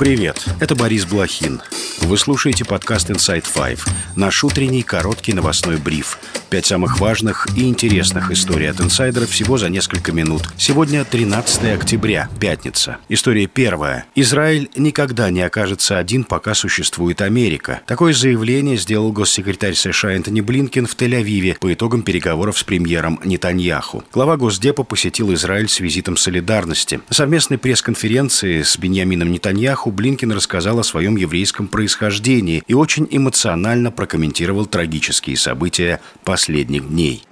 Привет, это Борис Блохин. Вы слушаете подкаст Inside Five, наш утренний короткий новостной бриф. Пять самых важных и интересных историй от инсайдеров всего за несколько минут. Сегодня 13 октября, пятница. История первая. Израиль никогда не окажется один, пока существует Америка. Такое заявление сделал госсекретарь США Энтони Блинкен в Тель-Авиве по итогам переговоров с премьером Нетаньяху. Глава Госдепа посетил Израиль с визитом солидарности. На совместной пресс-конференции с Беньямином Нетаньяху Блинкен рассказал о своем еврейском происхождении и очень эмоционально прокомментировал трагические события последних дней.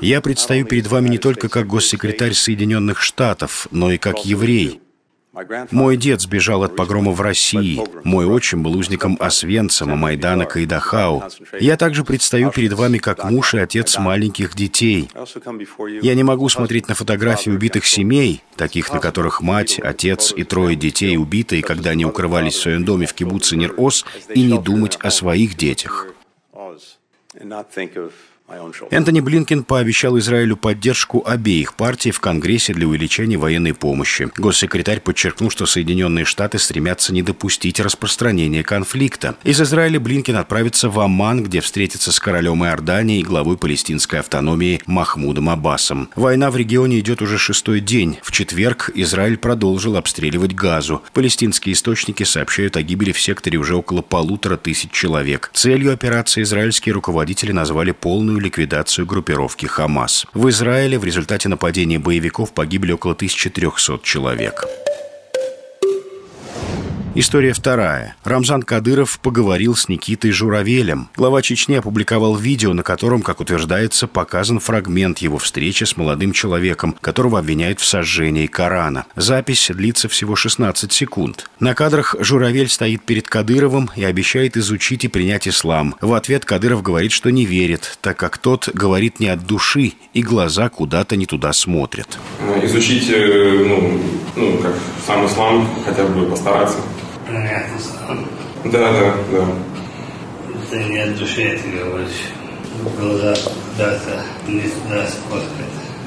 Я предстаю перед вами не только как госсекретарь Соединенных Штатов, но и как еврей. Мой дед сбежал от погрома в России. Мой отчим был узником Освенцима, Майдана, Кайдахау. Я также предстаю перед вами как муж и отец маленьких детей. Я не могу смотреть на фотографии убитых семей, таких, на которых мать, отец и трое детей убиты, когда они укрывались в своем доме в кибуце Нир-Ос, и не думать о своих детях. and not think of Энтони Блинкен пообещал Израилю поддержку обеих партий в Конгрессе для увеличения военной помощи. Госсекретарь подчеркнул, что Соединенные Штаты стремятся не допустить распространения конфликта. Из Израиля Блинкен отправится в Оман, где встретится с королем Иордании и главой палестинской автономии Махмудом Аббасом. Война в регионе идет уже шестой день. В четверг Израиль продолжил обстреливать Газу. Палестинские источники сообщают о гибели в секторе уже около полутора тысяч человек. Целью операции израильские руководители назвали полную полную ликвидацию группировки «Хамас». В Израиле в результате нападения боевиков погибли около 1300 человек. История вторая. Рамзан Кадыров поговорил с Никитой Журавелем. Глава Чечни опубликовал видео, на котором, как утверждается, показан фрагмент его встречи с молодым человеком, которого обвиняют в сожжении Корана. Запись длится всего 16 секунд. На кадрах Журавель стоит перед Кадыровым и обещает изучить и принять ислам. В ответ Кадыров говорит, что не верит, так как тот говорит не от души, и глаза куда-то не туда смотрят. Изучить, э, ну, ну как сам ислам, хотя бы постараться понятно сам. Да, да, да. Это не от души ты говоришь. Глаза куда-то не сюда смотрят.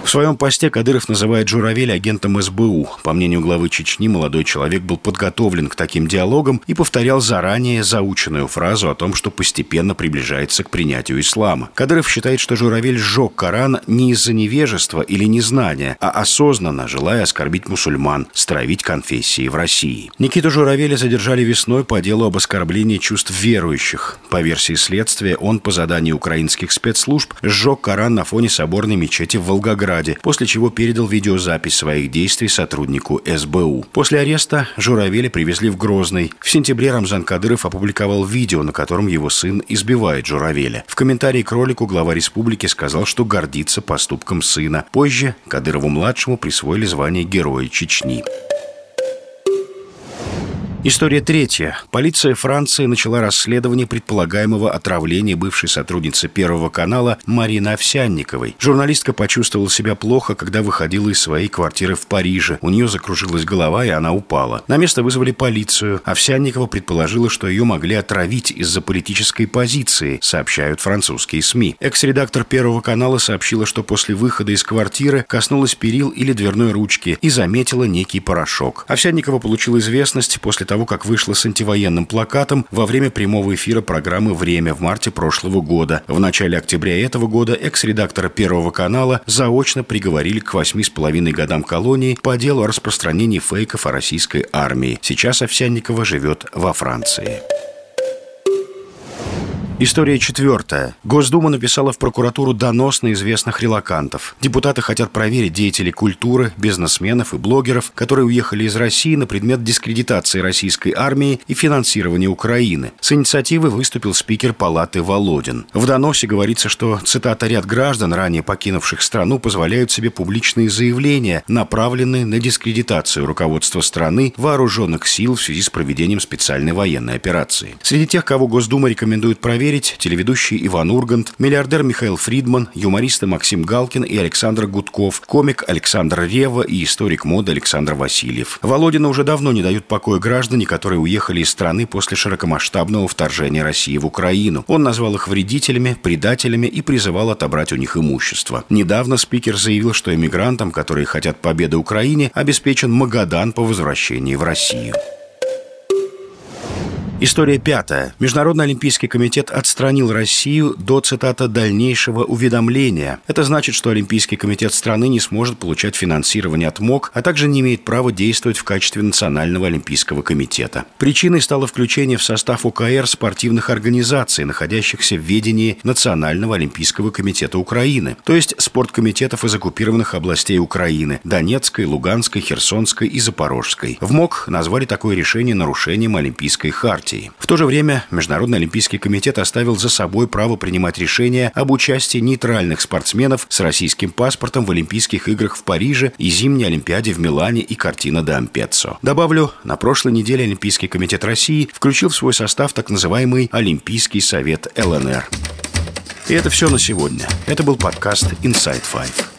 В своем посте Кадыров называет Журавель агентом СБУ. По мнению главы Чечни, молодой человек был подготовлен к таким диалогам и повторял заранее заученную фразу о том, что постепенно приближается к принятию ислама. Кадыров считает, что Журавель сжег Коран не из-за невежества или незнания, а осознанно, желая оскорбить мусульман, стравить конфессии в России. Никиту Журавеля задержали весной по делу об оскорблении чувств верующих. По версии следствия, он по заданию украинских спецслужб сжег Коран на фоне соборной мечети в Волгограде Ленинграде, после чего передал видеозапись своих действий сотруднику СБУ. После ареста Журавеля привезли в Грозный. В сентябре Рамзан Кадыров опубликовал видео, на котором его сын избивает Журавеля. В комментарии к ролику глава республики сказал, что гордится поступком сына. Позже Кадырову-младшему присвоили звание Героя Чечни. История третья. Полиция Франции начала расследование предполагаемого отравления бывшей сотрудницы Первого канала Марины Овсянниковой. Журналистка почувствовала себя плохо, когда выходила из своей квартиры в Париже. У нее закружилась голова, и она упала. На место вызвали полицию. Овсянникова предположила, что ее могли отравить из-за политической позиции, сообщают французские СМИ. Экс-редактор Первого канала сообщила, что после выхода из квартиры коснулась перил или дверной ручки и заметила некий порошок. Овсянникова получила известность после того, того, как вышла с антивоенным плакатом во время прямого эфира программы «Время» в марте прошлого года. В начале октября этого года экс-редактора Первого канала заочно приговорили к восьми с половиной годам колонии по делу о распространении фейков о российской армии. Сейчас Овсянникова живет во Франции. История четвертая. Госдума написала в прокуратуру донос на известных релакантов. Депутаты хотят проверить деятелей культуры, бизнесменов и блогеров, которые уехали из России на предмет дискредитации российской армии и финансирования Украины. С инициативой выступил спикер палаты Володин. В доносе говорится, что, цитата, «ряд граждан, ранее покинувших страну, позволяют себе публичные заявления, направленные на дискредитацию руководства страны, вооруженных сил в связи с проведением специальной военной операции». Среди тех, кого Госдума рекомендует проверить, проверить телеведущий Иван Ургант, миллиардер Михаил Фридман, юмористы Максим Галкин и Александр Гудков, комик Александр Рева и историк моды Александр Васильев. Володина уже давно не дают покоя граждане, которые уехали из страны после широкомасштабного вторжения России в Украину. Он назвал их вредителями, предателями и призывал отобрать у них имущество. Недавно спикер заявил, что иммигрантам, которые хотят победы Украине, обеспечен Магадан по возвращении в Россию. История пятая. Международный олимпийский комитет отстранил Россию до, цитата, «дальнейшего уведомления». Это значит, что Олимпийский комитет страны не сможет получать финансирование от МОК, а также не имеет права действовать в качестве Национального олимпийского комитета. Причиной стало включение в состав УКР спортивных организаций, находящихся в ведении Национального олимпийского комитета Украины, то есть спорткомитетов из оккупированных областей Украины – Донецкой, Луганской, Херсонской и Запорожской. В МОК назвали такое решение нарушением Олимпийской хартии партии. В то же время Международный олимпийский комитет оставил за собой право принимать решения об участии нейтральных спортсменов с российским паспортом в Олимпийских играх в Париже и зимней Олимпиаде в Милане и картина де Ампеццо. Добавлю, на прошлой неделе Олимпийский комитет России включил в свой состав так называемый Олимпийский совет ЛНР. И это все на сегодня. Это был подкаст Inside Five.